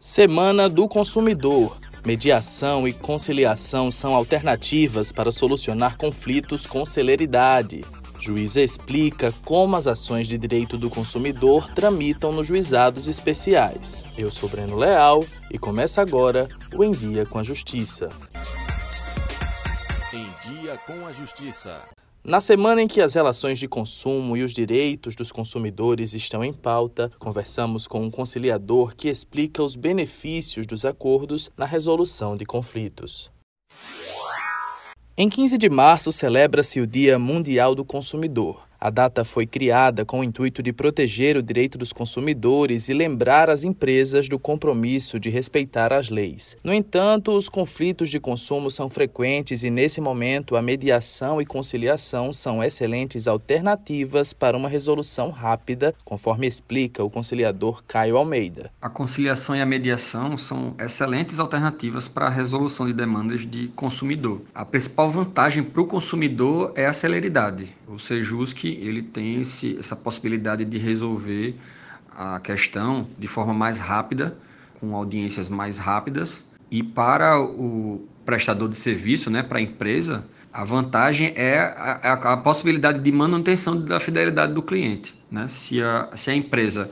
Semana do Consumidor. Mediação e conciliação são alternativas para solucionar conflitos com celeridade. Juíza explica como as ações de direito do consumidor tramitam nos juizados especiais. Eu sou Breno Leal e começa agora o Em Dia com a Justiça. Em Dia com a Justiça. Na semana em que as relações de consumo e os direitos dos consumidores estão em pauta, conversamos com um conciliador que explica os benefícios dos acordos na resolução de conflitos. Em 15 de março celebra-se o Dia Mundial do Consumidor. A data foi criada com o intuito de proteger o direito dos consumidores e lembrar as empresas do compromisso de respeitar as leis. No entanto, os conflitos de consumo são frequentes e, nesse momento, a mediação e conciliação são excelentes alternativas para uma resolução rápida, conforme explica o conciliador Caio Almeida. A conciliação e a mediação são excelentes alternativas para a resolução de demandas de consumidor. A principal vantagem para o consumidor é a celeridade. O Sejusc ele tem esse, essa possibilidade de resolver a questão de forma mais rápida, com audiências mais rápidas. E para o prestador de serviço, né, para a empresa, a vantagem é a, a, a, possibilidade de manutenção da fidelidade do cliente. Né? Se, a, se a empresa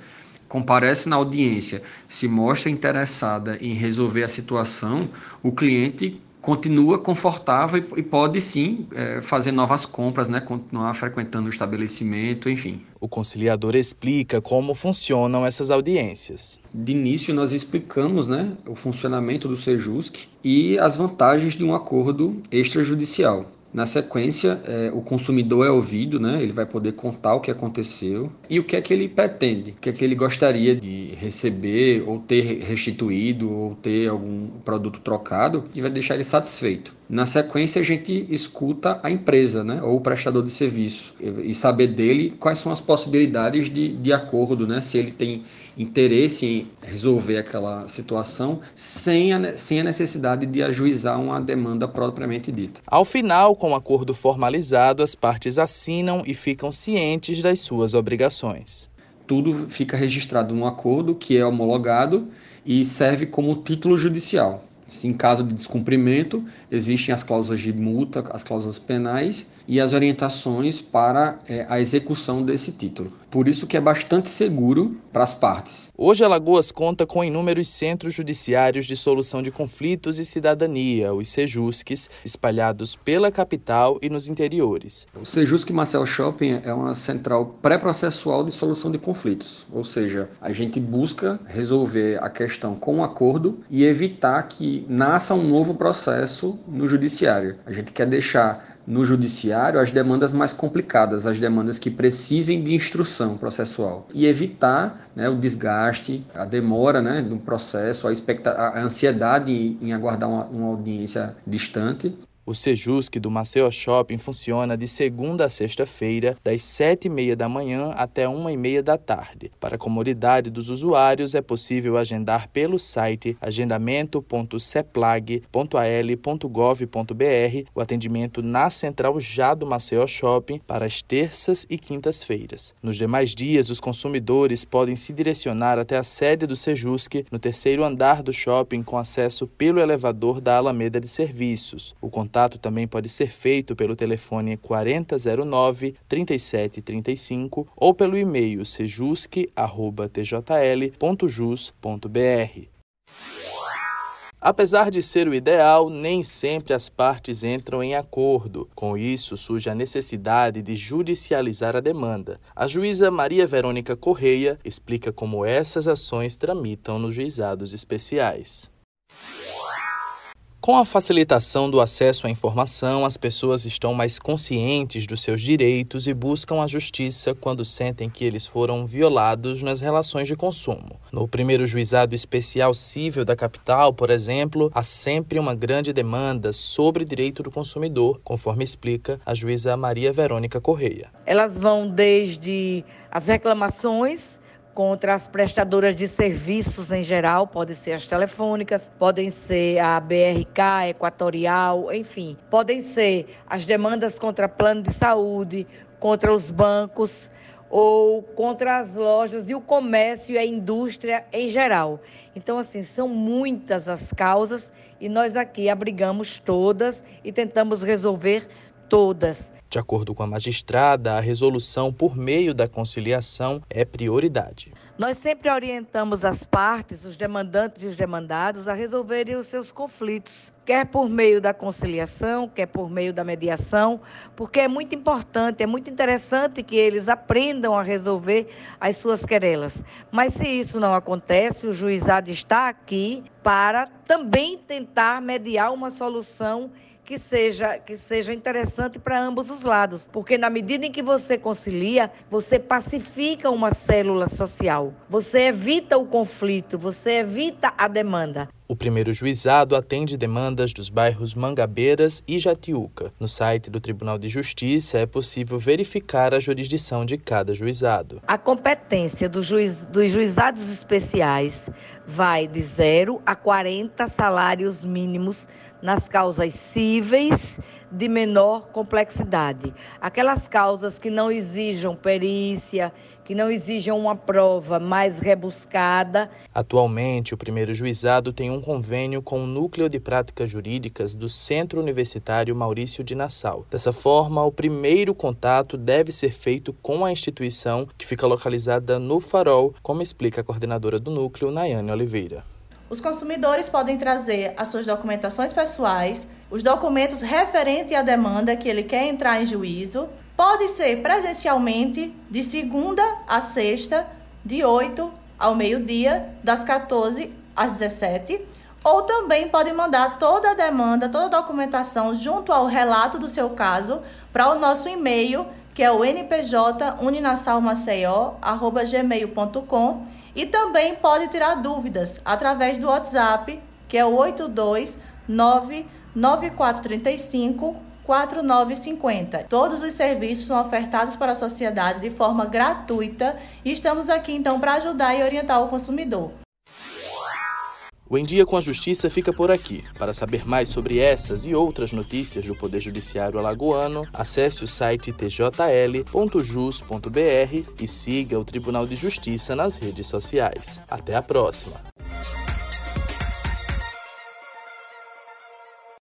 comparece na audiência, se mostra interessada em resolver a situação, o cliente continua confortável e, pode sim é, fazer novas compras, né? continuar frequentando o estabelecimento, enfim. O conciliador explica como funcionam essas audiências. De início, nós explicamos né, o funcionamento do Sejusc e as vantagens de um acordo extrajudicial. Na sequência, é, o consumidor é ouvido, né? ele vai poder contar o que aconteceu e o que é que ele pretende, o que é que ele gostaria de receber ou ter restituído ou ter algum produto trocado e vai deixar ele satisfeito. Na sequência, a gente escuta a empresa, né, ou o prestador de serviço, e saber dele quais são as possibilidades de, de acordo, né, se ele tem interesse em resolver aquela situação sem a, sem a necessidade de ajuizar uma demanda propriamente dita. Ao final, com o acordo formalizado, as partes assinam e ficam cientes das suas obrigações. Tudo fica registrado no acordo que é homologado e serve como título judicial. Em caso de descumprimento, existem as cláusulas de multa, as cláusulas penais e as orientações para é, a execução desse título. Por isso que é bastante seguro para as partes. Hoje, Alagoas conta com inúmeros centros judiciários de solução de conflitos e cidadania, os Sejusques, espalhados pela capital e nos interiores. O Sejusque Marcel Shopping é uma central pré-processual de solução de conflitos, ou seja, a gente busca resolver a questão com um acordo e evitar que nasça um novo processo no judiciário. A gente quer deixar no judiciário as demandas mais complicadas, as demandas que precisem de instrução processual e evitar né, o desgaste, a demora né, do processo, a, a ansiedade em aguardar uma, uma audiência distante o Sejusc do Maceió Shopping funciona de segunda a sexta-feira, das sete e meia da manhã até uma e meia da tarde. Para a comodidade dos usuários, é possível agendar pelo site agendamento.seplag.al.gov.br o atendimento na central já do Maceió Shopping para as terças e quintas-feiras. Nos demais dias, os consumidores podem se direcionar até a sede do Sejusc no terceiro andar do shopping com acesso pelo elevador da Alameda de Serviços. O contato também pode ser feito pelo telefone 4009 3735 ou pelo e-mail sejusque@tjl.jus.br. Apesar de ser o ideal, nem sempre as partes entram em acordo. Com isso, surge a necessidade de judicializar a demanda. A juíza Maria Verônica Correia explica como essas ações tramitam nos juizados especiais. Com a facilitação do acesso à informação, as pessoas estão mais conscientes dos seus direitos e buscam a justiça quando sentem que eles foram violados nas relações de consumo. No primeiro juizado especial civil da capital, por exemplo, há sempre uma grande demanda sobre direito do consumidor, conforme explica a juíza Maria Verônica Correia. Elas vão desde as reclamações contra as prestadoras de serviços em geral, podem ser as telefônicas, podem ser a BRK, Equatorial, enfim, podem ser as demandas contra plano de saúde, contra os bancos, ou contra as lojas e o comércio e a indústria em geral. Então, assim, são muitas as causas e nós aqui abrigamos todas e tentamos resolver todas. De acordo com a magistrada, a resolução por meio da conciliação é prioridade. Nós sempre orientamos as partes, os demandantes e os demandados, a resolverem os seus conflitos, quer por meio da conciliação, quer por meio da mediação, porque é muito importante, é muito interessante que eles aprendam a resolver as suas querelas. Mas se isso não acontece, o juizado está aqui para também tentar mediar uma solução que seja, que seja interessante para ambos os lados. Porque na medida em que você concilia, você pacifica uma célula social. Você evita o conflito, você evita a demanda. O primeiro juizado atende demandas dos bairros Mangabeiras e Jatiuca. No site do Tribunal de Justiça é possível verificar a jurisdição de cada juizado. A competência do juiz, dos juizados especiais vai de 0 a 40 salários mínimos nas causas cíveis de menor complexidade. Aquelas causas que não exijam perícia, que não exijam uma prova mais rebuscada. Atualmente, o primeiro juizado tem um convênio com o Núcleo de Práticas Jurídicas do Centro Universitário Maurício de Nassau. Dessa forma, o primeiro contato deve ser feito com a instituição que fica localizada no Farol, como explica a coordenadora do núcleo, Nayane Oliveira. Os consumidores podem trazer as suas documentações pessoais, os documentos referentes à demanda que ele quer entrar em juízo. Pode ser presencialmente, de segunda a sexta, de 8 ao meio-dia, das 14 às 17, ou também pode mandar toda a demanda, toda a documentação junto ao relato do seu caso para o nosso e-mail, que é o npjuninassalmaceió@gmail.com e também pode tirar dúvidas através do WhatsApp, que é o 829 9435 4950. Todos os serviços são ofertados para a sociedade de forma gratuita e estamos aqui então para ajudar e orientar o consumidor. O Em Dia com a Justiça fica por aqui. Para saber mais sobre essas e outras notícias do Poder Judiciário Alagoano, acesse o site tjl.jus.br e siga o Tribunal de Justiça nas redes sociais. Até a próxima!